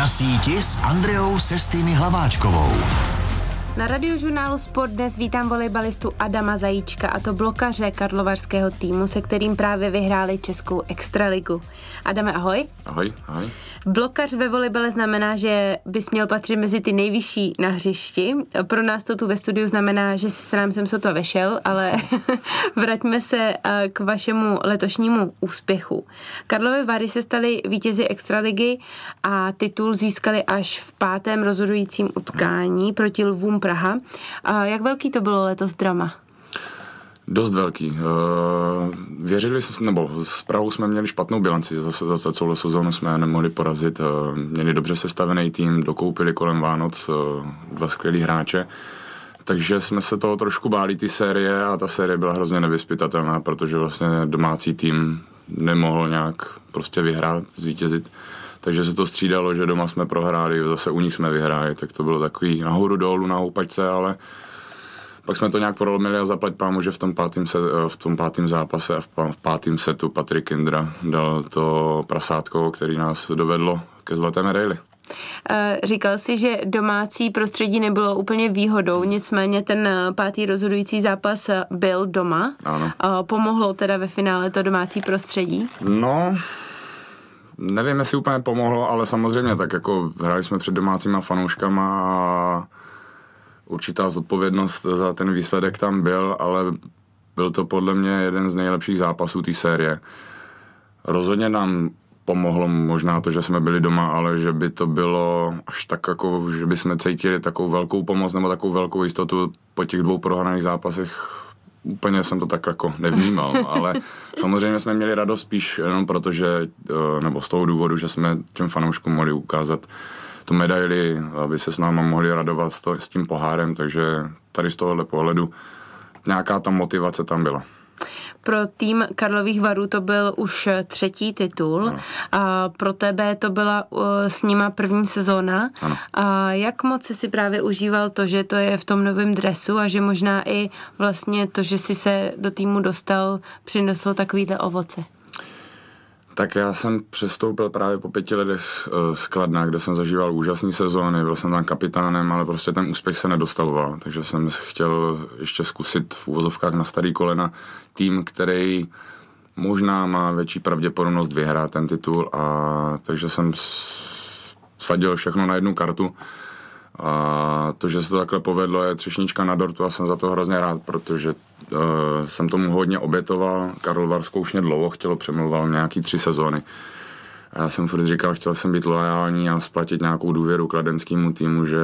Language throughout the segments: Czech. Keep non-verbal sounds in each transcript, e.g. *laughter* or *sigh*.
Na síti s Andreou Sestými Hlaváčkovou. Na radiožurnálu Sport dnes vítám volejbalistu Adama Zajíčka a to blokaře karlovarského týmu, se kterým právě vyhráli Českou extraligu. Adame, ahoj. Ahoj, ahoj. Blokař ve volejbale znamená, že bys měl patřit mezi ty nejvyšší na hřišti. Pro nás to tu ve studiu znamená, že se nám sem to vešel, ale *laughs* vraťme se eh, k vašemu letošnímu úspěchu. Karlovy Vary se staly vítězi extraligy a titul získali až v pátém rozhodujícím utkání proti Lvům Praha. A jak velký to bylo letos drama? Dost velký. Uh, věřili jsme, nebo s Prahou jsme měli špatnou bilanci, za, za celou sezónu jsme nemohli porazit. Uh, měli dobře sestavený tým, dokoupili kolem Vánoc uh, dva skvělí hráče. Takže jsme se toho trošku báli, ty série, a ta série byla hrozně nevyspytatelná, protože vlastně domácí tým nemohl nějak prostě vyhrát, zvítězit. Takže se to střídalo, že doma jsme prohráli, zase u nich jsme vyhráli, tak to bylo takový nahoru dolů na houpačce, ale pak jsme to nějak prolomili a zaplať pámu, že v tom pátém, se, v tom pátém zápase a v pátém setu Patrik Indra dal to prasátko, který nás dovedlo ke zlaté medaili. Eh, říkal si, že domácí prostředí nebylo úplně výhodou, nicméně ten eh, pátý rozhodující zápas eh, byl doma. Ano. Pomohlo teda ve finále to domácí prostředí? No, nevím, jestli úplně pomohlo, ale samozřejmě tak jako hráli jsme před domácíma fanouškama a určitá zodpovědnost za ten výsledek tam byl, ale byl to podle mě jeden z nejlepších zápasů té série. Rozhodně nám pomohlo možná to, že jsme byli doma, ale že by to bylo až tak jako, že by jsme cítili takovou velkou pomoc nebo takovou velkou jistotu po těch dvou prohraných zápasech úplně jsem to tak jako nevnímal, *laughs* ale samozřejmě jsme měli radost spíš jenom protože, eh, nebo z toho důvodu, že jsme těm fanouškům mohli ukázat tu medaili, aby se s náma mohli radovat s, to, s tím pohárem, takže tady z tohohle pohledu nějaká ta motivace tam byla. Pro tým Karlových varů to byl už třetí titul. Ano. A pro tebe to byla uh, s nima první sezóna. Ano. A jak moc jsi si právě užíval to, že to je v tom novém dresu a že možná i vlastně to, že jsi se do týmu dostal, přineslo takovýhle ovoce? Tak já jsem přestoupil právě po pěti letech z Kladna, kde jsem zažíval úžasné sezóny, byl jsem tam kapitánem, ale prostě ten úspěch se nedostavoval, takže jsem chtěl ještě zkusit v úvozovkách na starý kolena tým, který možná má větší pravděpodobnost vyhrát ten titul. A takže jsem sadil všechno na jednu kartu. A to, že se to takhle povedlo, je třešnička na dortu a jsem za to hrozně rád, protože uh, jsem tomu hodně obětoval. Karol Var zkoušně dlouho chtělo, přemluval nějaký tři sezóny. A já jsem furt říkal, chtěl jsem být loajální a splatit nějakou důvěru kladenskému týmu, že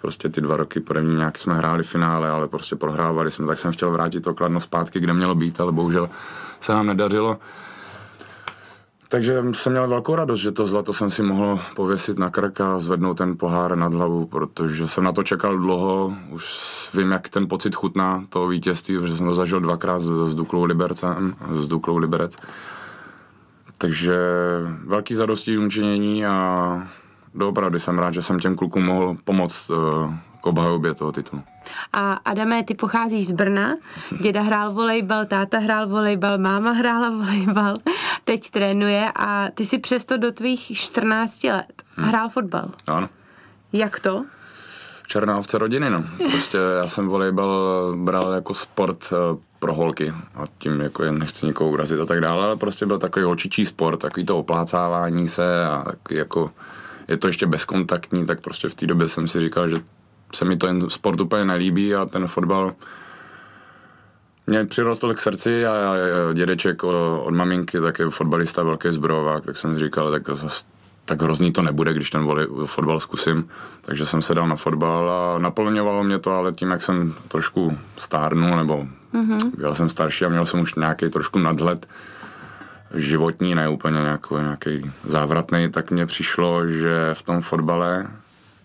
prostě ty dva roky první nějak jsme hráli finále, ale prostě prohrávali jsme, tak jsem chtěl vrátit to kladno zpátky, kde mělo být, ale bohužel se nám nedařilo. Takže jsem měl velkou radost, že to zlato jsem si mohl pověsit na krk a zvednout ten pohár nad hlavu, protože jsem na to čekal dlouho, už vím, jak ten pocit chutná toho vítězství, protože jsem to zažil dvakrát s, s Duklou Libercem, s Duklou Liberec. Takže velký zadostí učinění a doopravdy jsem rád, že jsem těm klukům mohl pomoct eh, k obhajobě toho titulu. A Adame, ty pocházíš z Brna, děda hrál volejbal, táta hrál volejbal, máma hrála volejbal, teď trénuje a ty si přesto do tvých 14 let hmm. hrál fotbal. Ano. Jak to? Černá ovce rodiny, no. Prostě já jsem volejbal bral jako sport eh, pro holky a tím jako jen nechci nikoho urazit a tak dále, ale prostě byl takový holčičí sport, takový to oplácávání se a takový jako je to ještě bezkontaktní, tak prostě v té době jsem si říkal, že se mi ten sport úplně nelíbí a ten fotbal mě přirostl k srdci a, dědeček od maminky, tak je fotbalista, velký zbrojovák, tak jsem si říkal, tak, tak hrozný to nebude, když ten voli, fotbal zkusím. Takže jsem se dal na fotbal a naplňovalo mě to, ale tím, jak jsem trošku stárnul, nebo mm-hmm. byl jsem starší a měl jsem už nějaký trošku nadhled životní, ne úplně nějaký závratný, tak mně přišlo, že v tom fotbale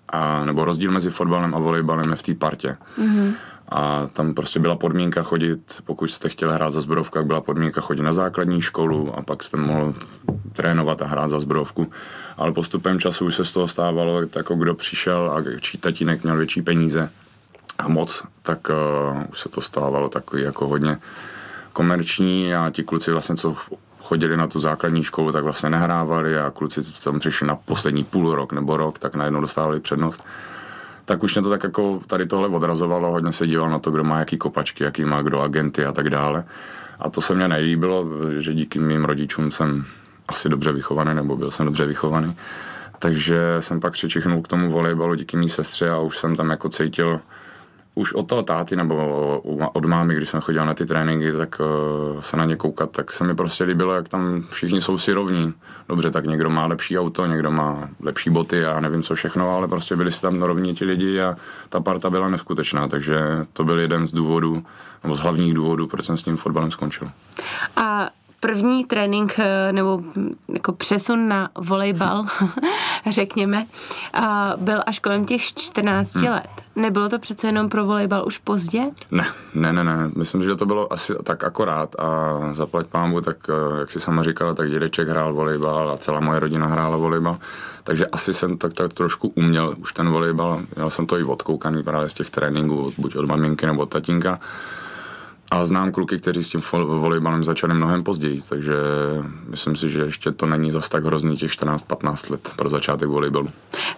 a, nebo rozdíl mezi fotbalem a volejbalem je v té partě. Mm-hmm. A tam prostě byla podmínka chodit, pokud jste chtěli hrát za zbrojovku, byla podmínka chodit na základní školu a pak jste mohl trénovat a hrát za zbrojovku. Ale postupem času už se z toho stávalo, jako kdo přišel a čí tatínek měl větší peníze a moc, tak uh, už se to stávalo takový jako hodně komerční a ti kluci vlastně, co chodili na tu základní školu, tak vlastně nehrávali a kluci tam přišli na poslední půl rok nebo rok, tak najednou dostávali přednost. Tak už mě to tak jako tady tohle odrazovalo, hodně se díval na to, kdo má jaký kopačky, jaký má kdo agenty a tak dále. A to se mně nelíbilo, že díky mým rodičům jsem asi dobře vychovaný, nebo byl jsem dobře vychovaný. Takže jsem pak přičichnul k tomu volejbalu díky mý sestře a už jsem tam jako cítil, už od toho táty nebo od mámy, když jsem chodil na ty tréninky, tak uh, se na ně koukat, tak se mi prostě líbilo, jak tam všichni jsou si rovní. Dobře, tak někdo má lepší auto, někdo má lepší boty a nevím co všechno, ale prostě byli si tam rovní ti lidi a ta parta byla neskutečná, takže to byl jeden z důvodů, nebo z hlavních důvodů, proč jsem s tím fotbalem skončil. A první trénink eh, nebo jako přesun na volejbal, *laughs* řekněme, byl až kolem těch 14 hmm. let. Nebylo to přece jenom pro volejbal už pozdě? Ne, ne, ne, ne. Myslím, že to bylo asi tak akorát a zaplať pámu, tak eh, jak si sama říkala, tak dědeček hrál volejbal a celá moje rodina hrála volejbal. Takže asi jsem tak, tak trošku uměl už ten volejbal. Měl jsem to i odkoukaný právě z těch tréninků, buď od maminky nebo od tatínka. A znám kluky, kteří s tím volejbalem začali mnohem později, takže myslím si, že ještě to není zas tak hrozný těch 14-15 let pro začátek volejbalu.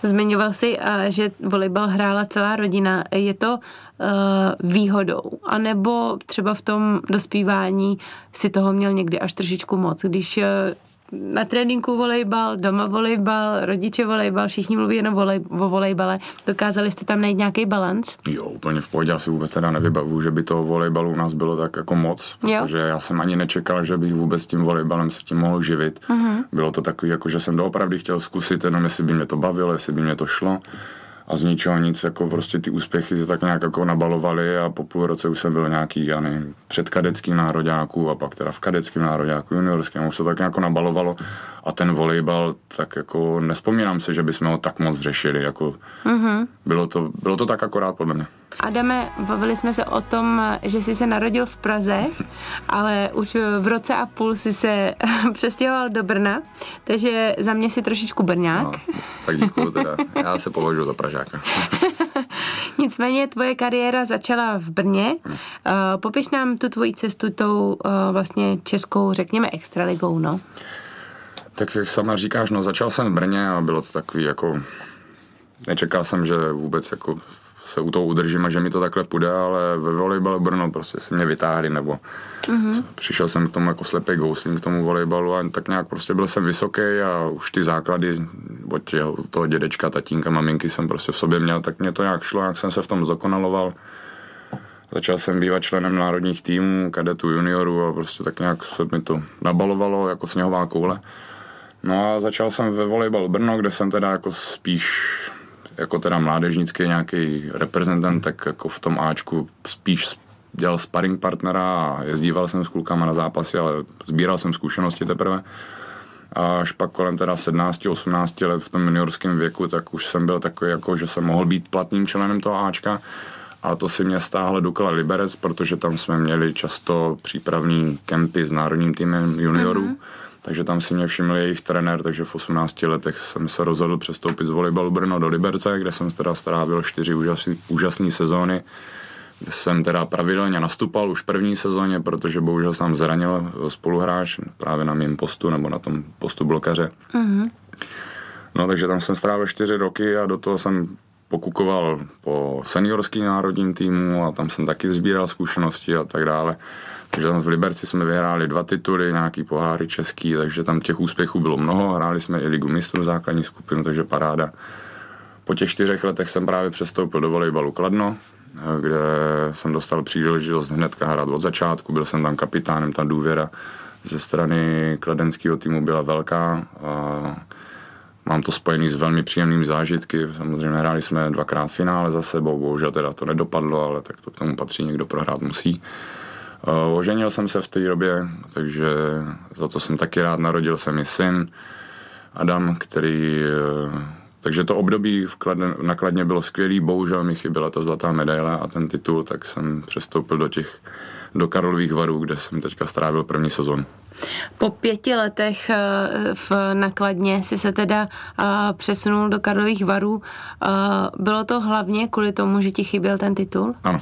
Zmiňoval si, že volejbal hrála celá rodina. Je to uh, výhodou? A nebo třeba v tom dospívání si toho měl někdy až trošičku moc, když uh, na tréninku volejbal, doma volejbal, rodiče volejbal, všichni mluví jenom volej, o volejbale. Dokázali jste tam najít nějaký balans? Jo, úplně v pohodě. Já si vůbec teda nevybavu, že by toho volejbalu u nás bylo tak jako moc, jo. protože já jsem ani nečekal, že bych vůbec tím volejbalem se tím mohl živit. Uh-huh. Bylo to takový, jako že jsem doopravdy chtěl zkusit, jenom jestli by mě to bavilo, jestli by mě to šlo a z ničeho nic, jako prostě ty úspěchy se tak nějak jako nabalovaly a po půl roce už jsem byl nějaký, já nevím, před kadeckým nároďáků a pak teda v kadeckém nároďáku juniorském, už se tak nějak nabalovalo a ten volejbal, tak jako nespomínám se, že bychom ho tak moc řešili, jako mm-hmm. bylo, to, bylo to tak akorát podle mě. Adame, bavili jsme se o tom, že jsi se narodil v Praze, ale už v roce a půl si se *laughs* přestěhoval do Brna, takže za mě si trošičku Brňák. No, tak děkuju teda, já se považuji za Pražáka. *laughs* Nicméně tvoje kariéra začala v Brně. Uh, popiš nám tu tvoji cestu tou uh, vlastně českou, řekněme, extraligou, no. Tak jak sama říkáš, no začal jsem v Brně a bylo to takový jako... Nečekal jsem, že vůbec jako se u toho udržím a že mi to takhle půjde, ale ve volejbalu Brno prostě si mě vytáhli, nebo mm-hmm. přišel jsem k tomu jako slepý gouslím k tomu volejbalu a tak nějak prostě byl jsem vysoký a už ty základy od toho dědečka, tatínka, maminky jsem prostě v sobě měl, tak mě to nějak šlo, jak jsem se v tom zdokonaloval. Začal jsem bývat členem národních týmů, kadetů, juniorů a prostě tak nějak se mi to nabalovalo jako sněhová koule. No a začal jsem ve volejbalu Brno, kde jsem teda jako spíš jako teda mládežnický nějaký reprezentant, tak jako v tom Ačku spíš dělal sparring partnera a jezdíval jsem s klukama na zápasy, ale sbíral jsem zkušenosti teprve. A až pak kolem teda 17-18 let v tom juniorském věku, tak už jsem byl takový jako, že jsem mohl být platným členem toho Ačka. A to si mě stáhle Dukla Liberec, protože tam jsme měli často přípravní kempy s národním týmem juniorů. Mm-hmm takže tam si mě všiml jejich trenér, takže v 18 letech jsem se rozhodl přestoupit z volejbalu Brno do Liberce, kde jsem teda strávil čtyři úžasný, úžasné sezóny, kde jsem teda pravidelně nastupal už v první sezóně, protože bohužel jsem zranil spoluhráč právě na mém postu nebo na tom postu blokaře. Mm-hmm. No takže tam jsem strávil čtyři roky a do toho jsem pokukoval po seniorským národním týmu a tam jsem taky sbíral zkušenosti a tak dále. Takže tam v Liberci jsme vyhráli dva tituly, nějaký poháry český, takže tam těch úspěchů bylo mnoho. Hráli jsme i ligu mistrů základní skupinu, takže paráda. Po těch čtyřech letech jsem právě přestoupil do volejbalu Kladno, kde jsem dostal příležitost hnedka hrát od začátku. Byl jsem tam kapitánem, ta důvěra ze strany kladenského týmu byla velká. A mám to spojený s velmi příjemnými zážitky. Samozřejmě hráli jsme dvakrát finále za sebou, bohužel teda to nedopadlo, ale tak to k tomu patří, někdo prohrát musí. Eh, oženil jsem se v té době, takže za to jsem taky rád. Narodil se mi syn Adam, který... Eh, takže to období v Kladne, na Kladně bylo skvělý, bohužel mi chyběla ta zlatá medaile a ten titul, tak jsem přestoupil do těch do Karlových varů, kde jsem teďka strávil první sezon. Po pěti letech eh, v nakladně si se teda přesunul do Karlových varů. Bylo to hlavně kvůli tomu, že ti chyběl ten titul? Ano.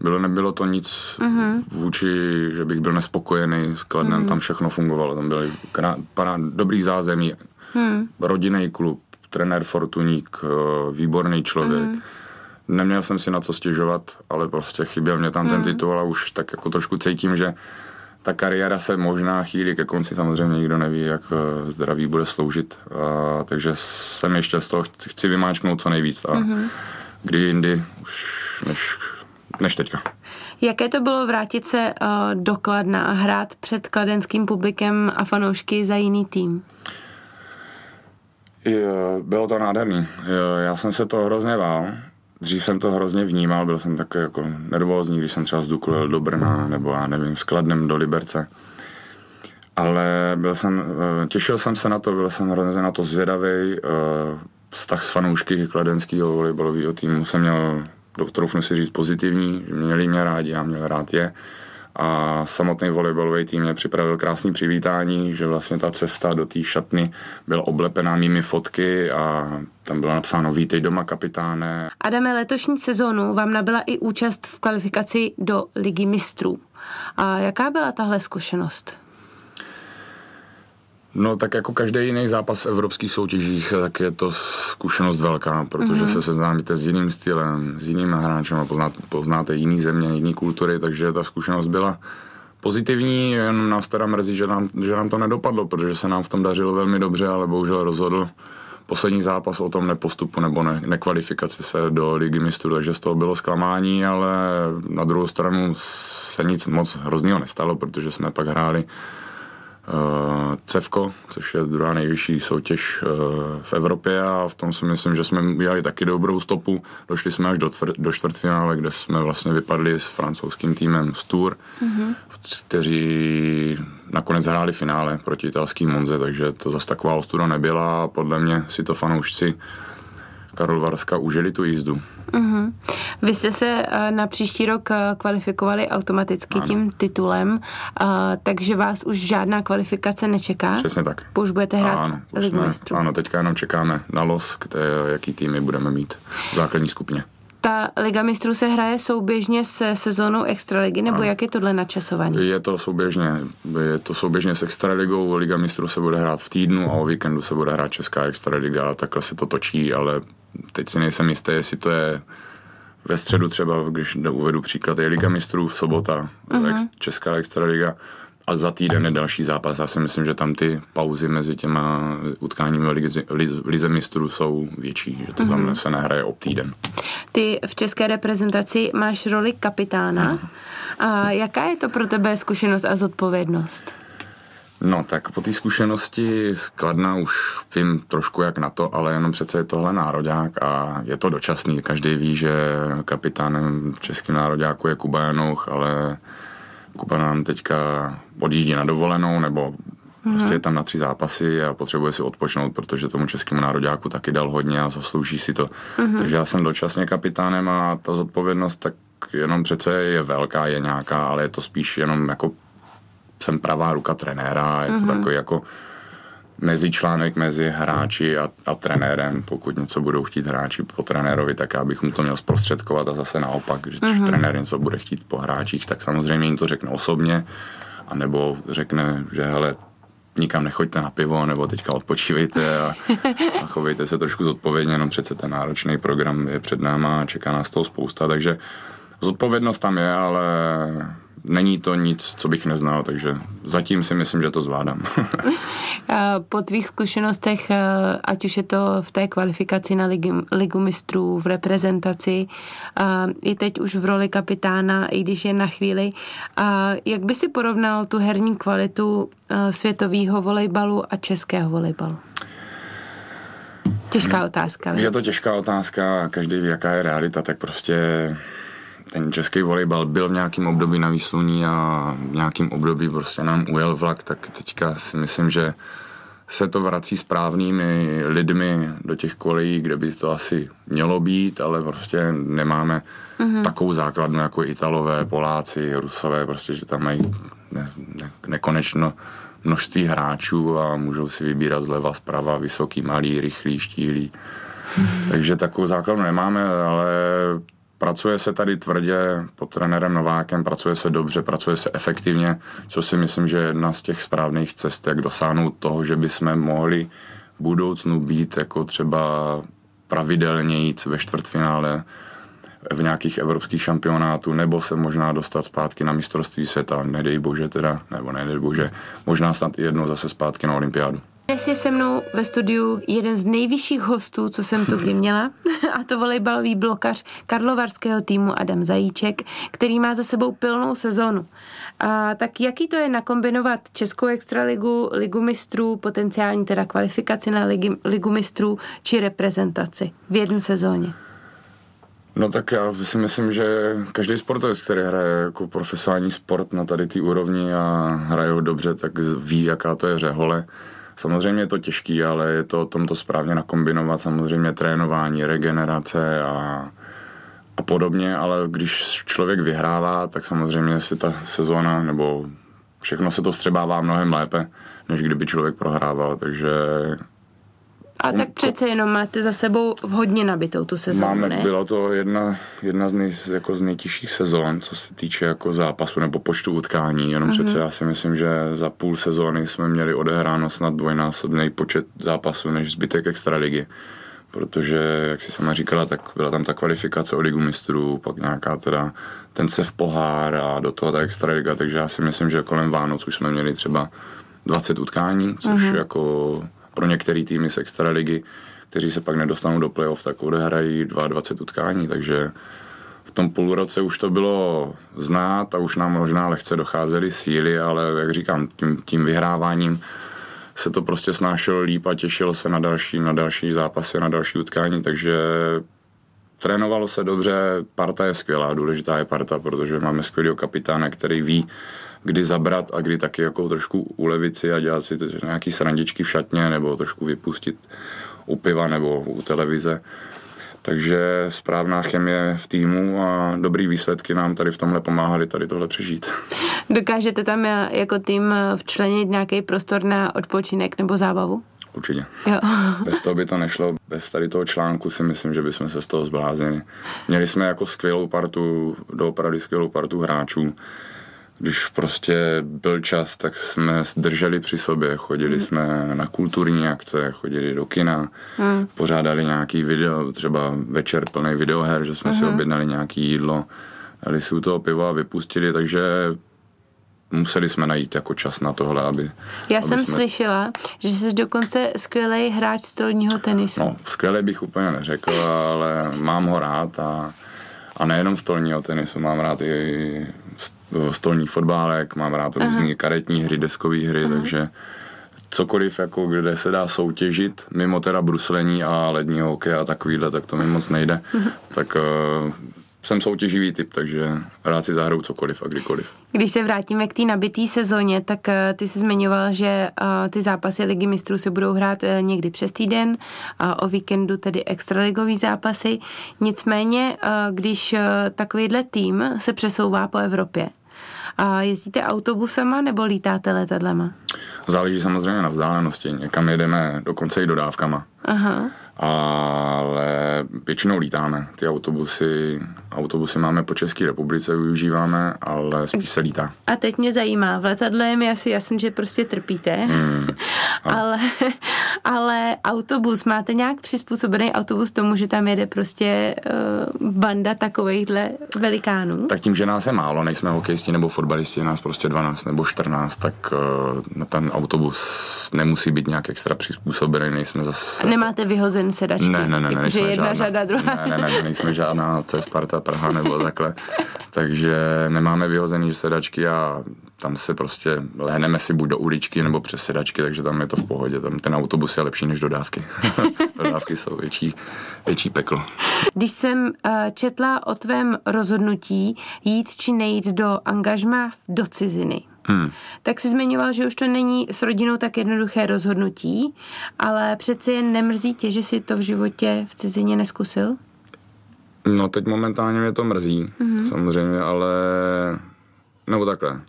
bylo, nebylo to nic uh-huh. vůči, že bych byl nespokojený s Kladnem, uh-huh. tam všechno fungovalo, tam byly krá, pará, dobrý zázemí, uh-huh. rodinný klub, trenér Fortuník, eh, výborný člověk. Uh-huh. Neměl jsem si na co stěžovat, ale prostě chyběl mě tam uh-huh. ten titul a už tak jako trošku cítím, že ta kariéra se možná chýlí ke konci, samozřejmě nikdo neví, jak eh, zdraví bude sloužit, a, takže jsem ještě z toho chci vymáčknout co nejvíc a uh-huh. kdy jindy už než, než teďka. Jaké to bylo vrátit se uh, do Kladna a hrát před kladenským publikem a fanoušky za jiný tým? Bylo to nádherný. Já jsem se to hrozně bál. Dřív jsem to hrozně vnímal, byl jsem takový jako nervózní, když jsem třeba z Duklu do Brna, nebo já nevím, s Kladnem do Liberce. Ale byl jsem, eh, těšil jsem se na to, byl jsem hrozně na to zvědavý. Eh, vztah s fanoušky kladenského volejbalového týmu jsem měl, troufnu si říct, pozitivní, že měli mě rádi, já měl rád je a samotný volejbalový tým mě připravil krásný přivítání, že vlastně ta cesta do té šatny byla oblepená mými fotky a tam bylo napsáno Vítej doma kapitáne. Adame, letošní sezónu vám nabila i účast v kvalifikaci do Ligy mistrů. A jaká byla tahle zkušenost? No tak jako každý jiný zápas v evropských soutěžích, tak je to zkušenost velká, protože mm-hmm. se seznámíte s jiným stylem, s jiným hráčem a poznáte, poznáte jiný země, jiný kultury, takže ta zkušenost byla pozitivní, jenom nás teda mrzí, že nám, že nám to nedopadlo, protože se nám v tom dařilo velmi dobře, ale bohužel rozhodl poslední zápas o tom nepostupu nebo ne, nekvalifikaci se do ligy mistrů, takže z toho bylo zklamání, ale na druhou stranu se nic moc hrozného nestalo, protože jsme pak hráli uh, Cevko, což je druhá nejvyšší soutěž uh, v Evropě a v tom si myslím, že jsme udělali taky dobrou stopu. Došli jsme až do, tvr- do čtvrtfinále, kde jsme vlastně vypadli s francouzským týmem z Tour, mm-hmm. kteří nakonec hráli finále proti italským Monze, takže to zase taková ostuda nebyla a podle mě si to fanoušci Karol Varska užili tu jízdu. Uh-huh. Vy jste se uh, na příští rok uh, kvalifikovali automaticky ano. tím titulem, uh, takže vás už žádná kvalifikace nečeká? Přesně tak. Už budete hrát ano, už jsme, ano, teďka jenom čekáme na los, kde, jaký týmy budeme mít v základní skupině. Ta Liga mistrů se hraje souběžně se sezónou Extraligy, nebo ano. jak je tohle načasovaný? Je to souběžně, je to souběžně s Extraligou, Liga mistrů se bude hrát v týdnu a o víkendu se bude hrát Česká Extraliga a takhle se to točí, ale teď si nejsem jistý, jestli to je ve středu třeba, když uvedu příklad, je Liga mistrů v sobota, uh-huh. ex, Česká extraliga a za týden je další zápas. Já si myslím, že tam ty pauzy mezi těma utkáními lize, lize mistrů jsou větší, že to tam uh-huh. se nehraje ob týden. Ty v české reprezentaci máš roli kapitána. Uh-huh. A jaká je to pro tebe zkušenost a zodpovědnost? No, tak po té zkušenosti skladná už vím trošku jak na to, ale jenom přece je tohle národák a je to dočasný. Každý ví, že kapitánem českým nároďáku je Kuba Janoch, ale Kuba nám teďka odjíždí na dovolenou, nebo mm-hmm. prostě je tam na tři zápasy a potřebuje si odpočnout, protože tomu českému nároďáku taky dal hodně a zaslouží si to. Mm-hmm. Takže já jsem dočasně kapitánem a ta zodpovědnost tak jenom přece je velká, je nějaká, ale je to spíš jenom jako jsem pravá ruka trenéra, je to mm-hmm. takový jako mezičlánek mezi hráči a, a trenérem. Pokud něco budou chtít hráči po trenérovi, tak já bych mu to měl zprostředkovat a zase naopak, že mm-hmm. trenér něco bude chtít po hráčích, tak samozřejmě jim to řekne osobně, anebo řekne, že hele, nikam nechoďte na pivo, nebo teďka odpočívejte a, a chovejte se trošku zodpovědně, jenom přece ten náročný program je před náma a čeká nás toho spousta, takže zodpovědnost tam je, ale není to nic, co bych neznal, takže zatím si myslím, že to zvládám. *laughs* po tvých zkušenostech, eh, ať už je to v té kvalifikaci na ligu, ligu mistrů, v reprezentaci, eh, i teď už v roli kapitána, i když je na chvíli, jak by si porovnal tu herní kvalitu eh, světového volejbalu a českého volejbalu? Těžká otázka. Je to těžká otázka, každý ví, jaká je realita, tak prostě ten český volejbal byl v nějakém období na výsluní a v nějakém období prostě nám ujel vlak, tak teďka si myslím, že se to vrací správnými lidmi do těch kolejí, kde by to asi mělo být, ale prostě nemáme mm-hmm. takovou základnu jako Italové, Poláci, Rusové, prostě, že tam mají ne, ne, nekonečno množství hráčů a můžou si vybírat zleva, zprava, vysoký, malý, rychlý, štíhlý. Mm-hmm. Takže takovou základnu nemáme, ale pracuje se tady tvrdě pod trenérem Novákem, pracuje se dobře, pracuje se efektivně, co si myslím, že je jedna z těch správných cest, jak dosáhnout toho, že bychom mohli v budoucnu být jako třeba pravidelnějíc ve čtvrtfinále v nějakých evropských šampionátů, nebo se možná dostat zpátky na mistrovství světa, nedej bože teda, nebo nedej bože, možná snad jednou zase zpátky na olympiádu. Dnes je se mnou ve studiu jeden z nejvyšších hostů, co jsem tu kdy měla, *laughs* a to volejbalový blokař karlovarského týmu Adam Zajíček, který má za sebou pilnou sezónu. A tak jaký to je nakombinovat Českou extraligu, ligu mistrů, potenciální teda kvalifikaci na ligi, ligu mistrů či reprezentaci v jedné sezóně? No tak já si myslím, že každý sportovec, který hraje jako profesionální sport na tady té úrovni a hraje ho dobře, tak ví, jaká to je řehole. Samozřejmě je to těžký, ale je to o tom to správně nakombinovat, samozřejmě trénování, regenerace a, a podobně, ale když člověk vyhrává, tak samozřejmě si ta sezóna nebo všechno se to střebává mnohem lépe, než kdyby člověk prohrával, takže a tak přece jenom máte za sebou hodně nabitou tu sezónu, Máme, ne? Bylo to jedna, jedna z, nej, jako z nejtěžších sezón, co se týče jako zápasu nebo počtu utkání. Jenom mm-hmm. přece já si myslím, že za půl sezóny jsme měli odehráno snad dvojnásobný počet zápasů než zbytek extraligy. Protože, jak si sama říkala, tak byla tam ta kvalifikace o ligu mistrů, pak nějaká teda ten v pohár a do toho ta extraliga, takže já si myslím, že kolem Vánoc už jsme měli třeba 20 utkání, což mm-hmm. jako pro některé týmy z extraligy, kteří se pak nedostanou do playoff, tak odehrají 22 utkání, takže v tom půlroce už to bylo znát a už nám možná lehce docházely síly, ale jak říkám, tím, tím vyhráváním se to prostě snášelo líp a těšilo se na další, na další zápasy, na další utkání, takže trénovalo se dobře, parta je skvělá, důležitá je parta, protože máme skvělého kapitána, který ví, kdy zabrat a kdy taky jako trošku ulevit si a dělat si nějaký srandičky v šatně nebo trošku vypustit u piva nebo u televize. Takže správná chemie v týmu a dobrý výsledky nám tady v tomhle pomáhali tady tohle přežít. Dokážete tam jako tým včlenit nějaký prostor na odpočinek nebo zábavu? Určitě. Jo. *laughs* *laughs* Bez toho by to nešlo. Bez tady toho článku si myslím, že bychom se z toho zbláznili. Měli jsme jako skvělou partu, doopravdy skvělou partu hráčů když prostě byl čas, tak jsme drželi při sobě, chodili mm. jsme na kulturní akce, chodili do kina, mm. pořádali nějaký video, třeba večer plný videoher, že jsme mm. si mhm. objednali nějaký jídlo, dali si u toho pivo a vypustili, takže museli jsme najít jako čas na tohle, aby... Já aby jsem jsme... slyšela, že jsi dokonce skvělý hráč stolního tenisu. No, skvělý bych úplně neřekl, ale mám ho rád a, a nejenom stolního tenisu, mám rád i stolní fotbálek, mám rád různé karetní hry, deskové hry, Aha. takže cokoliv, jako kde se dá soutěžit, mimo teda bruslení a lední hokej a takovýhle, tak to mi moc nejde, tak uh, jsem soutěživý typ, takže rád si zahraju cokoliv a kdykoliv. Když se vrátíme k té nabitý sezóně, tak uh, ty jsi zmiňoval, že uh, ty zápasy Ligy mistrů se budou hrát uh, někdy přes týden a o víkendu tedy extraligový zápasy. Nicméně, když takovýhle tým se přesouvá po Evropě, a jezdíte autobusama nebo lítáte letadlema? Záleží samozřejmě na vzdálenosti. Někam jedeme dokonce i dodávkama. Aha ale většinou lítáme. Ty autobusy, autobusy máme po České republice, využíváme, ale spíš se lítá. A teď mě zajímá, v letadle je mi asi jasný, že prostě trpíte, hmm. *laughs* ale, ale autobus, máte nějak přizpůsobený autobus tomu, že tam jede prostě uh, banda takovejhle velikánů? Tak tím, že nás je málo, nejsme hokejisti nebo fotbalisti, nás prostě 12 nebo 14, tak uh, na ten autobus nemusí být nějak extra přizpůsobený, nejsme zase... Nemáte vyhozen sedačky. Ne, ne, ne, jako, že jedna žádná, řada, druhá. Ne, ne, ne, nejsme žádná C Sparta Praha nebo takhle. Takže nemáme vyhozený sedačky a tam se prostě lehneme si buď do uličky nebo přes sedačky, takže tam je to v pohodě. Tam ten autobus je lepší než dodávky. *laughs* dodávky jsou větší, větší peklo. Když jsem uh, četla o tvém rozhodnutí jít či nejít do angažma do ciziny, Hmm. Tak si zmiňoval, že už to není s rodinou tak jednoduché rozhodnutí, ale přeci jen nemrzí tě, že si to v životě v cizině neskusil? No teď momentálně mě to mrzí, hmm. samozřejmě, ale nebo takhle.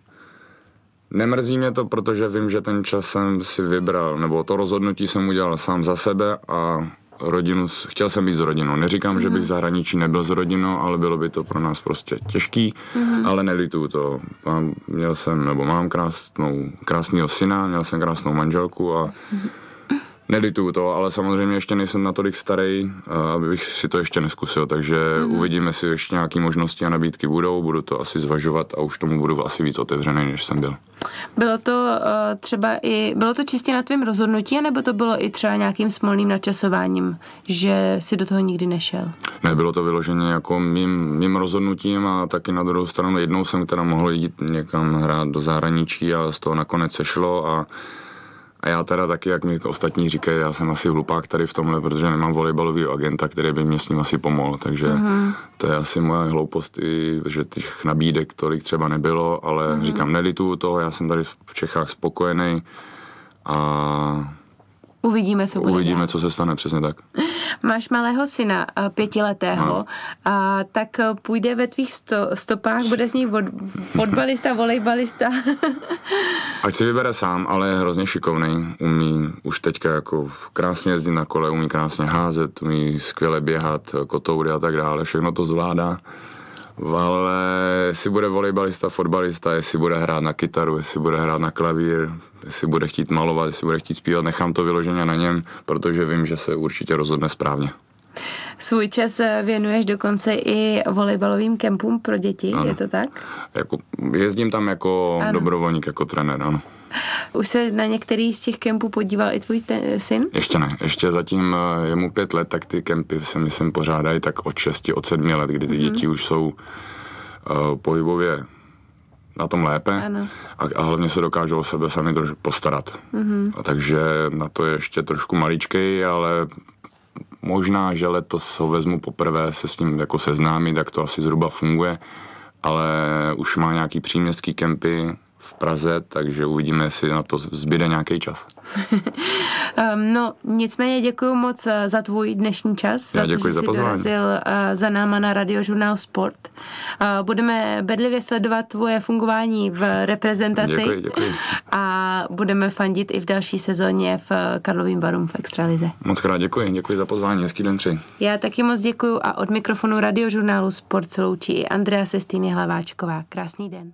Nemrzí mě to, protože vím, že ten čas jsem si vybral, nebo to rozhodnutí jsem udělal sám za sebe a rodinu, chtěl jsem být s rodinou. Neříkám, mm-hmm. že bych v zahraničí nebyl s rodinou, ale bylo by to pro nás prostě těžký, mm-hmm. ale nelituju to. Mám, měl jsem, nebo mám krásnou, krásného syna, měl jsem krásnou manželku a mm-hmm Nelituju to, ale samozřejmě ještě nejsem natolik starý, abych si to ještě neskusil, takže mm. uvidíme, jestli ještě nějaké možnosti a nabídky budou, budu to asi zvažovat a už tomu budu asi víc otevřený, než jsem byl. Bylo to uh, třeba i, bylo to čistě na tvém rozhodnutí, nebo to bylo i třeba nějakým smolným načasováním, že si do toho nikdy nešel? Ne, bylo to vyloženě jako mým, mým rozhodnutím a taky na druhou stranu jednou jsem teda mohl jít někam hrát do zahraničí a z toho nakonec sešlo a a já teda taky, jak mi ostatní říkají, já jsem asi hlupák tady v tomhle, protože nemám volejbalový agenta, který by mě s ním asi pomohl, takže uh-huh. to je asi moje hloupost i, že těch nabídek tolik třeba nebylo, ale uh-huh. říkám, nelituju toho, já jsem tady v Čechách spokojený a Uvidíme, co bude Uvidíme, co se stane, přesně tak. *laughs* Máš malého syna, eh, pětiletého, no. a tak eh, půjde ve tvých sto, stopách, bude z něj fot, fotbalista, *laughs* volejbalista. *laughs* Ať si vybere sám, ale je hrozně šikovný, umí už teďka jako krásně jezdit na kole, umí krásně házet, umí skvěle běhat, kotoury a tak dále, všechno to zvládá ale jestli bude volejbalista, fotbalista, jestli bude hrát na kytaru, jestli bude hrát na klavír, jestli bude chtít malovat, jestli bude chtít zpívat, nechám to vyloženě na něm, protože vím, že se určitě rozhodne správně. Svůj čas věnuješ dokonce i volejbalovým kempům pro děti, ano. je to tak? Jako, jezdím tam jako ano. dobrovolník, jako trenér, ano. *laughs* Už se na některý z těch kempů podíval i tvůj te- syn? Ještě ne, ještě zatím eh, je mu pět let, tak ty kempy se myslím pořádají tak od šesti, od sedmi let, kdy ty mm-hmm. děti už jsou uh, pohybově na tom lépe ano. a, a hlavně se dokážou o sebe sami trošku postarat. Mm-hmm. A takže na to je ještě trošku maličkej, ale možná, že letos ho vezmu poprvé se s ním jako seznámit, tak to asi zhruba funguje, ale už má nějaký příměstský kempy, v Praze, takže uvidíme, jestli na to zbyde nějaký čas. *laughs* um, no, nicméně děkuji moc eh, za tvůj dnešní čas. Já za děkuji to, za pozvání. dorazil uh, za náma na radiožurnál Sport. Uh, budeme bedlivě sledovat tvoje fungování v reprezentaci. Děkuji, děkuji. *laughs* A budeme fandit i v další sezóně v Karlovým barům v Extralize. Moc krát děkuji, děkuji za pozvání, hezký den tři. Já taky moc děkuji a od mikrofonu radiožurnálu Sport se loučí i Andrea Sestýny Hlaváčková. Krásný den.